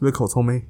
是不是口臭妹？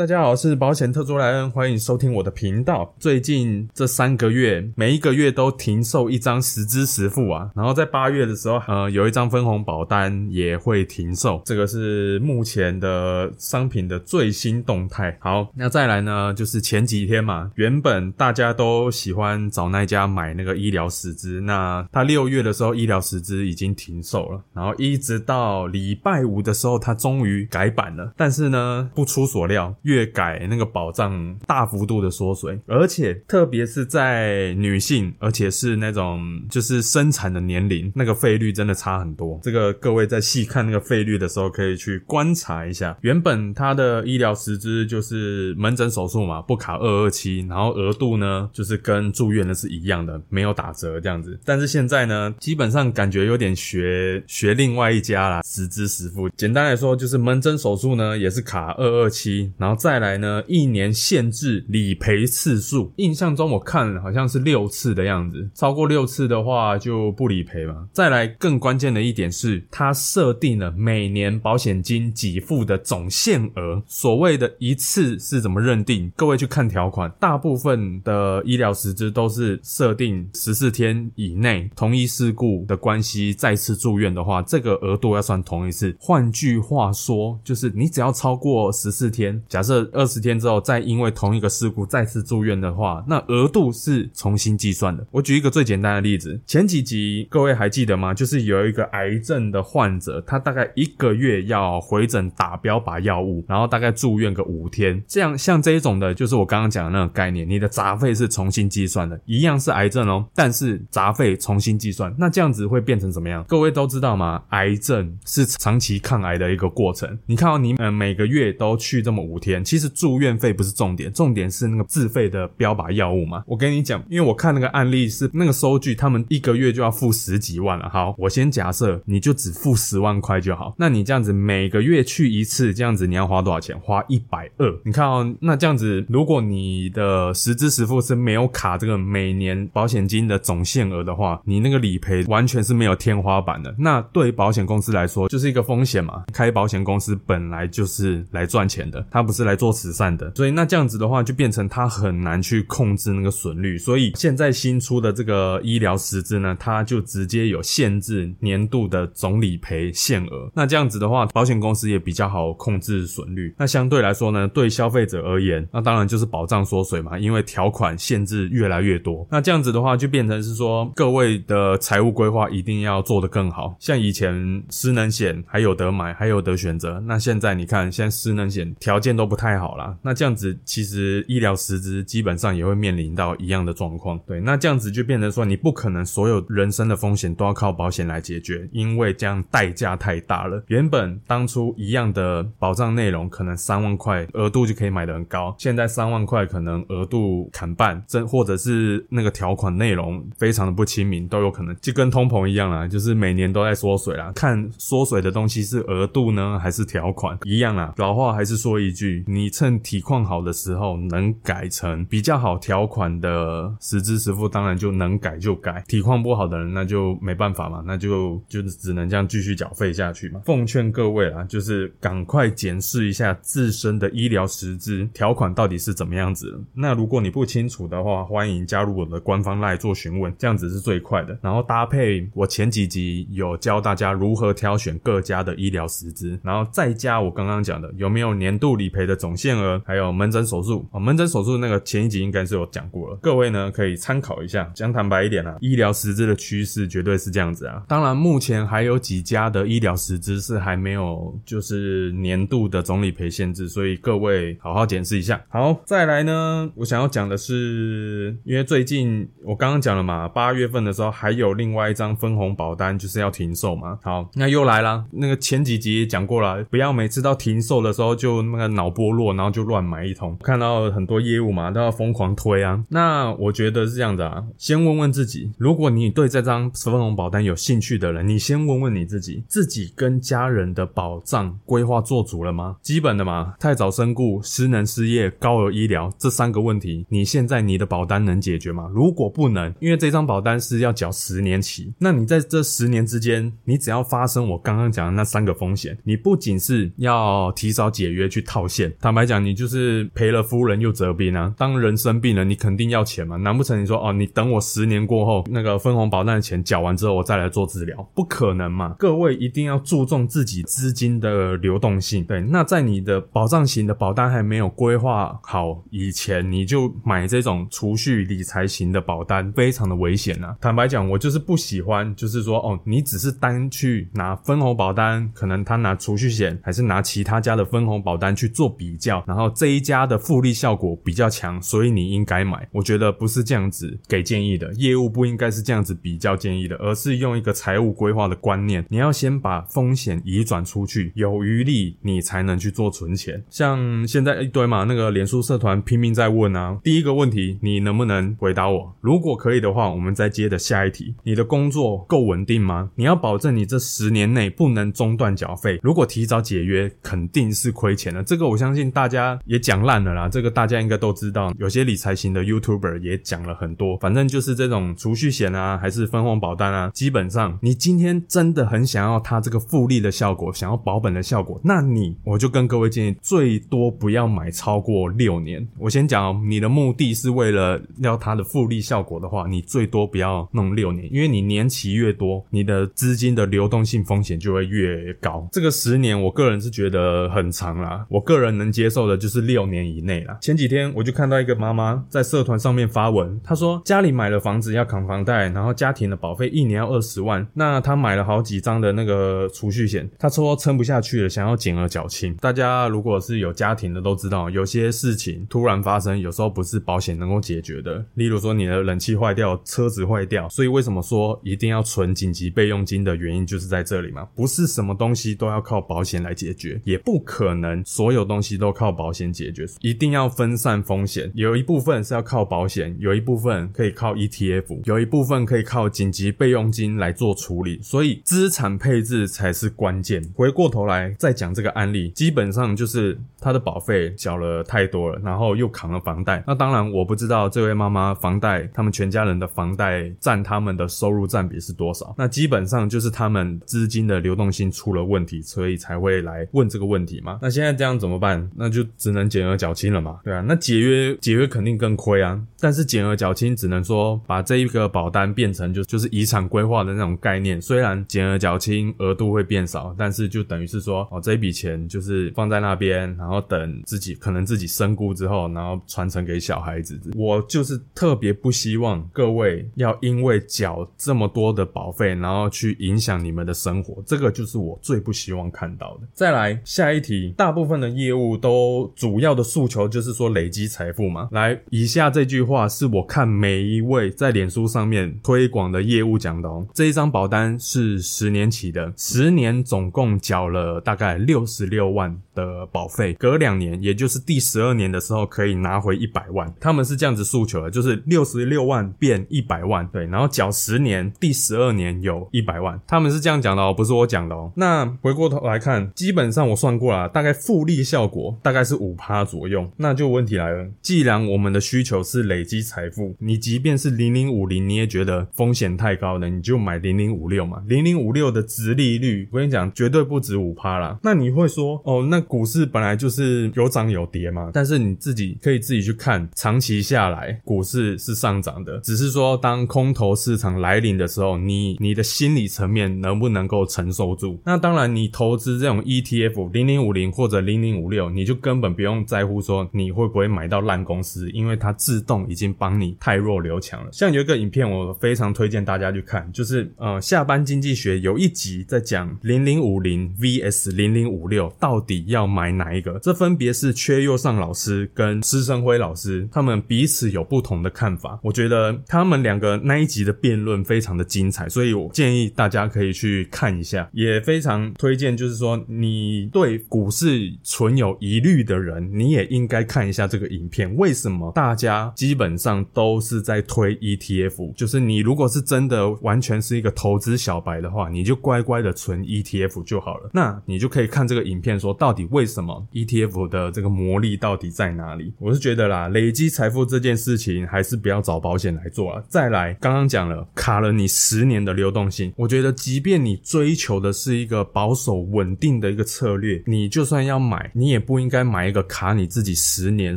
大家好，我是保险特助莱恩，欢迎收听我的频道。最近这三个月，每一个月都停售一张实支实付啊。然后在八月的时候，呃，有一张分红保单也会停售。这个是目前的商品的最新动态。好，那再来呢，就是前几天嘛，原本大家都喜欢找那家买那个医疗实支，那他六月的时候医疗实支已经停售了，然后一直到礼拜五的时候，他终于改版了。但是呢，不出所料。越改那个保障大幅度的缩水，而且特别是在女性，而且是那种就是生产的年龄，那个费率真的差很多。这个各位在细看那个费率的时候，可以去观察一下。原本它的医疗实支就是门诊手术嘛，不卡二二七，然后额度呢就是跟住院的是一样的，没有打折这样子。但是现在呢，基本上感觉有点学学另外一家啦，实支实付。简单来说，就是门诊手术呢也是卡二二七，然后。再来呢，一年限制理赔次数，印象中我看好像是六次的样子，超过六次的话就不理赔嘛。再来更关键的一点是，它设定了每年保险金给付的总限额。所谓的一次是怎么认定？各位去看条款，大部分的医疗实质都是设定十四天以内同一事故的关系再次住院的话，这个额度要算同一次。换句话说，就是你只要超过十四天，假假设。二十天之后，再因为同一个事故再次住院的话，那额度是重新计算的。我举一个最简单的例子，前几集各位还记得吗？就是有一个癌症的患者，他大概一个月要回诊打标靶药物，然后大概住院个五天。这样像这一种的，就是我刚刚讲的那个概念，你的杂费是重新计算的，一样是癌症哦，但是杂费重新计算，那这样子会变成怎么样？各位都知道吗？癌症是长期抗癌的一个过程。你看到你呃每个月都去这么五天。其实住院费不是重点，重点是那个自费的标靶药物嘛。我跟你讲，因为我看那个案例是那个收据，他们一个月就要付十几万了。好，我先假设你就只付十万块就好。那你这样子每个月去一次，这样子你要花多少钱？花一百二。你看哦，那这样子，如果你的实支实付是没有卡这个每年保险金的总限额的话，你那个理赔完全是没有天花板的。那对保险公司来说就是一个风险嘛。开保险公司本来就是来赚钱的，他不是是。来做慈善的，所以那这样子的话，就变成他很难去控制那个损率。所以现在新出的这个医疗实质呢，它就直接有限制年度的总理赔限额。那这样子的话，保险公司也比较好控制损率。那相对来说呢，对消费者而言，那当然就是保障缩水嘛，因为条款限制越来越多。那这样子的话，就变成是说，各位的财务规划一定要做得更好。像以前失能险还有得买，还有得选择。那现在你看，现在失能险条件都不。太好了，那这样子其实医疗实质基本上也会面临到一样的状况。对，那这样子就变成说，你不可能所有人生的风险都要靠保险来解决，因为这样代价太大了。原本当初一样的保障内容，可能三万块额度就可以买的很高，现在三万块可能额度砍半，真或者是那个条款内容非常的不亲民，都有可能，就跟通膨一样啦，就是每年都在缩水啦。看缩水的东西是额度呢，还是条款一样啦。老话还是说一句。你趁体况好的时候能改成比较好条款的实支实付，当然就能改就改。体况不好的人，那就没办法嘛，那就就只能这样继续缴费下去嘛。奉劝各位啊，就是赶快检视一下自身的医疗实支条款到底是怎么样子。那如果你不清楚的话，欢迎加入我的官方赖做询问，这样子是最快的。然后搭配我前几集有教大家如何挑选各家的医疗实支，然后再加我刚刚讲的有没有年度理赔的。总限额，还有门诊手术啊。门诊手术那个前一集应该是有讲过了，各位呢可以参考一下。讲坦白一点啊，医疗实质的趋势绝对是这样子啊。当然，目前还有几家的医疗实质是还没有就是年度的总理赔限制，所以各位好好检视一下。好，再来呢，我想要讲的是，因为最近我刚刚讲了嘛，八月份的时候还有另外一张分红保单就是要停售嘛。好，那又来了，那个前几集也讲过了，不要每次到停售的时候就那个脑剥落，然后就乱买一通。看到很多业务嘛，都要疯狂推啊。那我觉得是这样的啊，先问问自己，如果你对这张分红保单有兴趣的人，你先问问你自己，自己跟家人的保障规划做足了吗？基本的嘛，太早身故、失能失业、高额医疗这三个问题，你现在你的保单能解决吗？如果不能，因为这张保单是要缴十年期，那你在这十年之间，你只要发生我刚刚讲的那三个风险，你不仅是要提早解约去套现，坦白讲，你就是赔了夫人又折兵啊。当人生病了，你肯定要钱嘛，难不成你说哦，你等我十年过后，那个分红保单的钱缴完之后，我再来做治疗？不可能嘛！各位一定要注重自己资金的流动性。对，那在你的保障型的保单还没有规划好以前，你就买这种储蓄理财型的保单，非常的危险啊！坦白讲，我就是不喜欢，就是说哦，你只是单去拿分红保单，可能他拿储蓄险，还是拿其他家的分红保单去做比较，然后这一家的复利效果比较强，所以你应该买。我觉得不是这样子给建议的，业务不应该是这样子比较建议的，而是用一个财务规划的观念，你要先把风险移转出去，有余力你才能去做存钱。像现在一堆嘛，那个脸书社团拼命在问啊，第一个问题你能不能回答我？如果可以的话，我们再接着下一题。你的工作够稳定吗？你要保证你这十年内不能中断缴费，如果提早解约，肯定是亏钱的。这个我相信大家也讲烂了啦，这个大家应该都知道。有些理财型的 YouTuber 也讲了很多，反正就是这种储蓄险啊，还是分红保单啊，基本上你今天真的很想要它这个复利的效果，想要保本的效果，那你我就跟各位建议，最多不要买超过六年。我先讲哦，你的目的是为了要它的复利效果的话，你最多不要弄六年，因为你年期越多，你的资金的流动性风险就会越高。这个十年，我个人是觉得很长啦，我个人能接受的就是六年以内啦。前几天我就看到一个妈妈在社团上面发文，她说家里买了房子要扛房贷，然后家庭的保费一年要二十万，那她买了好几张的那个储蓄险，她说撑不下去了，想要减额缴清。大家如果是有家庭的都知道，有些事情突然发生，有时候不是保险能够解决的。例如说你的冷气坏掉，车子坏掉，所以为什么说一定要存紧急备用金的原因就是在这里嘛？不是什么东西都要靠保险来解决，也不可能所有东东西都靠保险解决，一定要分散风险。有一部分是要靠保险，有一部分可以靠 ETF，有一部分可以靠紧急备用金来做处理。所以资产配置才是关键。回过头来再讲这个案例，基本上就是他的保费缴了太多了，然后又扛了房贷。那当然我不知道这位妈妈房贷，他们全家人的房贷占他们的收入占比是多少。那基本上就是他们资金的流动性出了问题，所以才会来问这个问题嘛。那现在这样怎么办？那就只能减额缴清了嘛，对啊。那解约解约肯定更亏啊。但是减额缴清只能说把这一个保单变成就就是遗产规划的那种概念。虽然减额缴清额度会变少，但是就等于是说哦这一笔钱就是放在那边，然后等自己可能自己身故之后，然后传承给小孩子。我就是特别不希望各位要因为缴这么多的保费，然后去影响你们的生活，这个就是我最不希望看到的。再来下一题，大部分的业务务都主要的诉求就是说累积财富嘛。来，以下这句话是我看每一位在脸书上面推广的业务讲的哦。这一张保单是十年期的，十年总共缴了大概六十六万的保费，隔两年，也就是第十二年的时候可以拿回一百万。他们是这样子诉求的，就是六十六万变一百万，对，然后缴十年，第十二年有一百万。他们是这样讲的哦，不是我讲的哦。那回过头来看，基本上我算过了，大概复利效果大概是五趴左右。那就问题来了，既然我们的需求是累积财富，你即便是零零五零，你也觉得风险太高了，你就买零零五六嘛。零零五六的值利率，我跟你讲，绝对不止五趴啦。那你会说，哦，那股市本来就是有涨有跌嘛。但是你自己可以自己去看，长期下来股市是上涨的，只是说当空头市场来临的时候，你你的心理层面能不能够承受住？那当然，你投资这种 ETF 零零五零或者零零五六。你就根本不用在乎说你会不会买到烂公司，因为它自动已经帮你太弱留强了。像有一个影片，我非常推荐大家去看，就是呃下班经济学有一集在讲零零五零 vs 零零五六到底要买哪一个，这分别是缺右上老师跟施生辉老师，他们彼此有不同的看法。我觉得他们两个那一集的辩论非常的精彩，所以我建议大家可以去看一下，也非常推荐，就是说你对股市存有疑虑的人，你也应该看一下这个影片。为什么大家基本上都是在推 ETF？就是你如果是真的完全是一个投资小白的话，你就乖乖的存 ETF 就好了。那你就可以看这个影片，说到底为什么 ETF 的这个魔力到底在哪里？我是觉得啦，累积财富这件事情还是不要找保险来做啊。再来，刚刚讲了卡了你十年的流动性，我觉得即便你追求的是一个保守稳定的一个策略，你就算要买，你你也不应该买一个卡你自己十年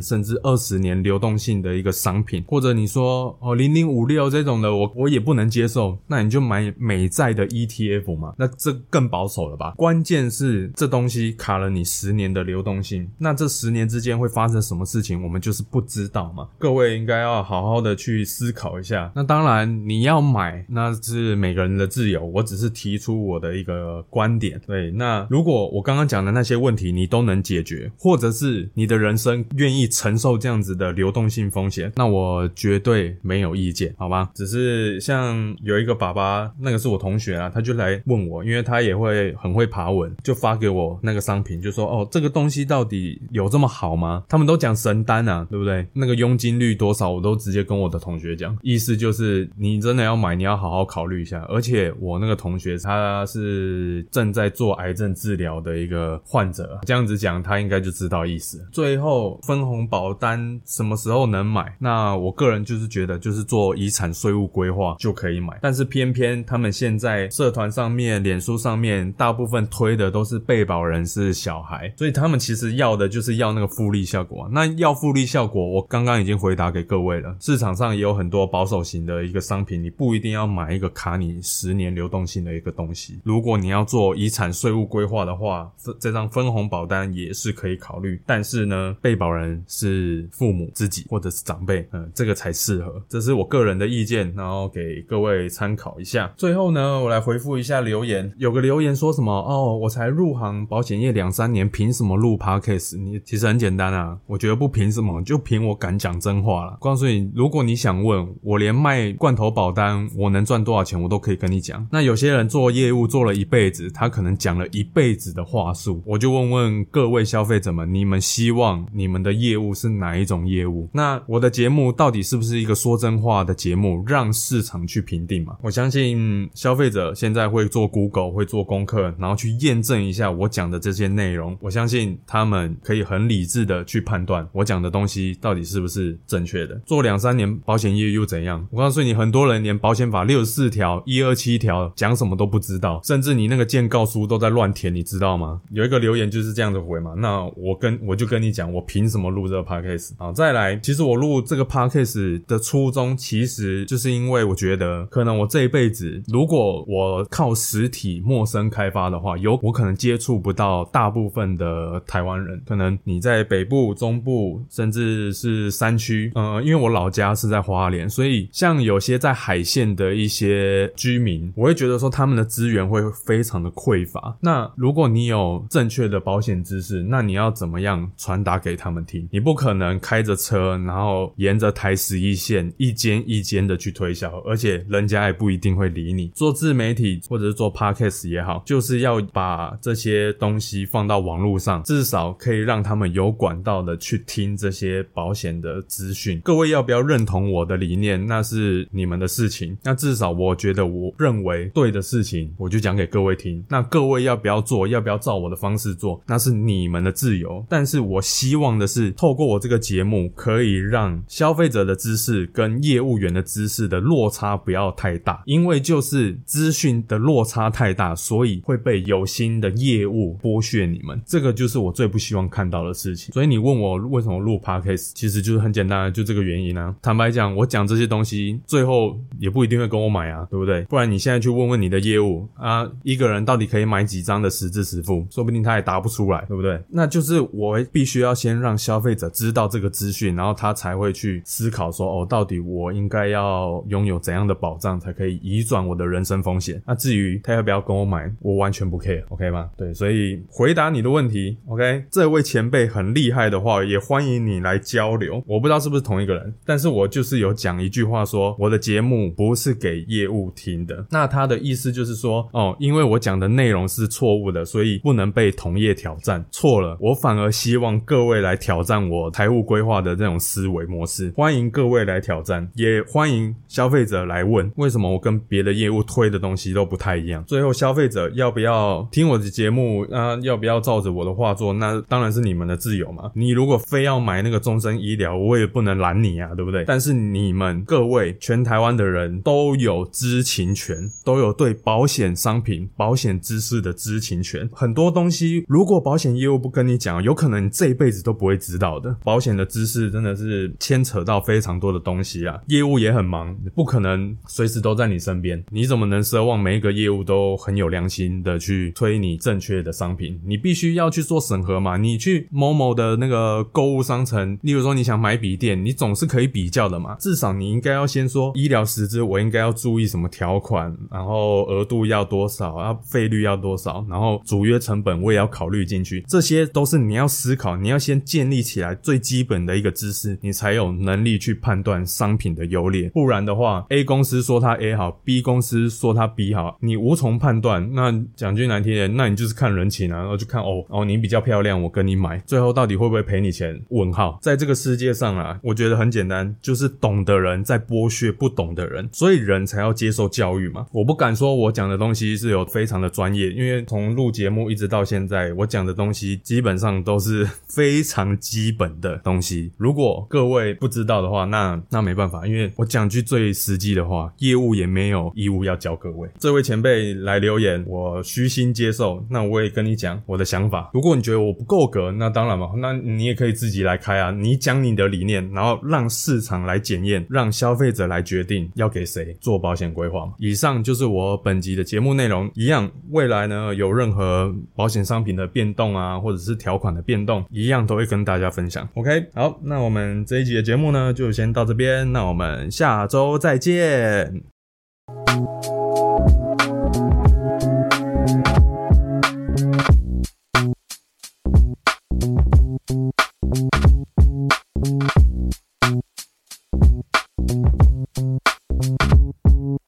甚至二十年流动性的一个商品，或者你说哦零零五六这种的，我我也不能接受，那你就买美债的 ETF 嘛，那这更保守了吧？关键是这东西卡了你十年的流动性，那这十年之间会发生什么事情，我们就是不知道嘛。各位应该要好好的去思考一下。那当然你要买，那是每个人的自由，我只是提出我的一个观点。对，那如果我刚刚讲的那些问题你都能解决，或者是你的人生愿意承受这样子的流动性风险，那我绝对没有意见，好吗？只是像有一个爸爸，那个是我同学啊，他就来问我，因为他也会很会爬文，就发给我那个商品，就说哦，这个东西到底有这么好吗？他们都讲神单啊，对不对？那个佣金率多少，我都直接跟我的同学讲，意思就是你真的要买，你要好好考虑一下。而且我那个同学他是正在做癌症治疗的一个患者，这样子讲他应该就知道意思。最后分红保单什么时候能买？那我个人就是觉得，就是做遗产税务规划就可以买。但是偏偏他们现在社团上面、脸书上面大部分推的都是被保人是小孩，所以他们其实要的就是要那个复利效果。那要复利效果，我刚刚已经回答给各位了。市场上也有很多保守型的一个商品，你不一定要买一个卡你十年流动性的一个东西。如果你要做遗产税务规划的话，这这张分红保单也是是可以考虑。但是呢，被保人是父母自己或者是长辈，嗯，这个才适合。这是我个人的意见，然后给各位参考一下。最后呢，我来回复一下留言。有个留言说什么？哦，我才入行保险业两三年，凭什么录 podcast？你其实很简单啊，我觉得不凭什么，就凭我敢讲真话了。告诉你，如果你想问我，连卖罐头保单我能赚多少钱，我都可以跟你讲。那有些人做业务做了一辈子，他可能讲了一辈子的话术，我就问问各位消费者们，你们希望你们的业务是哪一种业务？那我的节目到底是不是一个说真话的节目，让市场去评定嘛？我相信消费者现在会做 Google，会做功课，然后去验证一下我讲的这些内容。我相信他们可以很理智的去判断我讲的东西到底是不是正确的。做两三年保险业又怎样？我告诉你，很多人连保险法六十四条、一二七条讲什么都不知道，甚至你那个建告书都在乱填，你知道吗？有一个留言就是这样子回嘛。那我跟我就跟你讲，我凭什么录这个 podcast 啊？再来，其实我录这个 podcast 的初衷，其实就是因为我觉得，可能我这一辈子，如果我靠实体陌生开发的话，有我可能接触不到大部分的台湾人。可能你在北部、中部，甚至是山区，呃，因为我老家是在花莲，所以像有些在海线的一些居民，我会觉得说他们的资源会非常的匮乏。那如果你有正确的保险知识，那你要怎么样传达给他们听？你不可能开着车，然后沿着台十一线一间一间的去推销，而且人家也不一定会理你。做自媒体或者是做 podcast 也好，就是要把这些东西放到网络上，至少可以让他们有管道的去听这些保险的资讯。各位要不要认同我的理念？那是你们的事情。那至少我觉得我认为对的事情，我就讲给各位听。那各位要不要做？要不要照我的方式做？那是你们的自由。但是我希望的是，透过我这个节目，可以让消费者的知识跟业务员的知识的落差不要太大。因为就是资讯的落差太大，所以会被有心的业务剥削你们。这个就是我最不希望看到的事情。所以你问我为什么录 podcast，其实就是很简单，就这个原因啊。坦白讲，我讲这些东西，最后也不一定会跟我买啊，对不对？不然你现在去问问你的业务啊，一个人到底可以买几张的实支实付，说不定他也答不出来，对不对？那就是我必须要先让消费者知道这个资讯，然后他才会去思考说，哦，到底我应该要拥有怎样的保障才可以移转我的人身风险？那至于他要不要跟我买，我完全不 care，OK 吗？对，所以回答你的问题，OK，这位前辈很厉害的话，也欢迎你来交流。我不知道是不是同一个人，但是我就是有讲一句话说，我的节目不是给业务听的。那他的意思就是说，哦，因为我讲的内容是错误的，所以不能被同业挑战。错了，我反而希望各位来挑战我财务规划的这种思维模式。欢迎各位来挑战，也欢迎消费者来问，为什么我跟别的业务推的东西都不太一样？最后，消费者要不要听我的节目？那，要不要照着我的话做？那当然是你们的自由嘛。你如果非要买那个终身医疗，我也不能拦你啊，对不对？但是你们各位全台湾的人都有知情权，都有对保险商品、保险知识的知情权。很多东西，如果保险业务不跟你讲，有可能你这一辈子都不会知道的。保险的知识真的是牵扯到非常多的东西啊。业务也很忙，不可能随时都在你身边。你怎么能奢望每一个业务都很有良心的去推你正确的商品？你必须要去做审核嘛。你去某某的那个购物商城，例如说你想买笔电，你总是可以比较的嘛。至少你应该要先说医疗实质，我应该要注意什么条款，然后额度要多少，啊，费率要多少，然后主约成本我也要考虑进去。这些这些都是你要思考，你要先建立起来最基本的一个知识，你才有能力去判断商品的优劣。不然的话，A 公司说它 A 好，B 公司说它 B 好，你无从判断。那讲句难听点，那你就是看人情啊，然后就看哦哦，你比较漂亮，我跟你买，最后到底会不会赔你钱？问号。在这个世界上啊，我觉得很简单，就是懂的人在剥削不懂的人，所以人才要接受教育嘛。我不敢说我讲的东西是有非常的专业，因为从录节目一直到现在，我讲的东西基本上都是非常基本的东西。如果各位不知道的话，那那没办法，因为我讲句最实际的话，业务也没有义务要教各位。这位前辈来留言，我虚心接受。那我也跟你讲我的想法。如果你觉得我不够格，那当然嘛，那你也可以自己来开啊。你讲你的理念，然后让市场来检验，让消费者来决定要给谁做保险规划。以上就是我本集的节目内容。一样，未来呢有任何保险商品的变动啊，或者者是条款的变动，一样都会跟大家分享。OK，好，那我们这一集的节目呢就先到这边，那我们下周再见。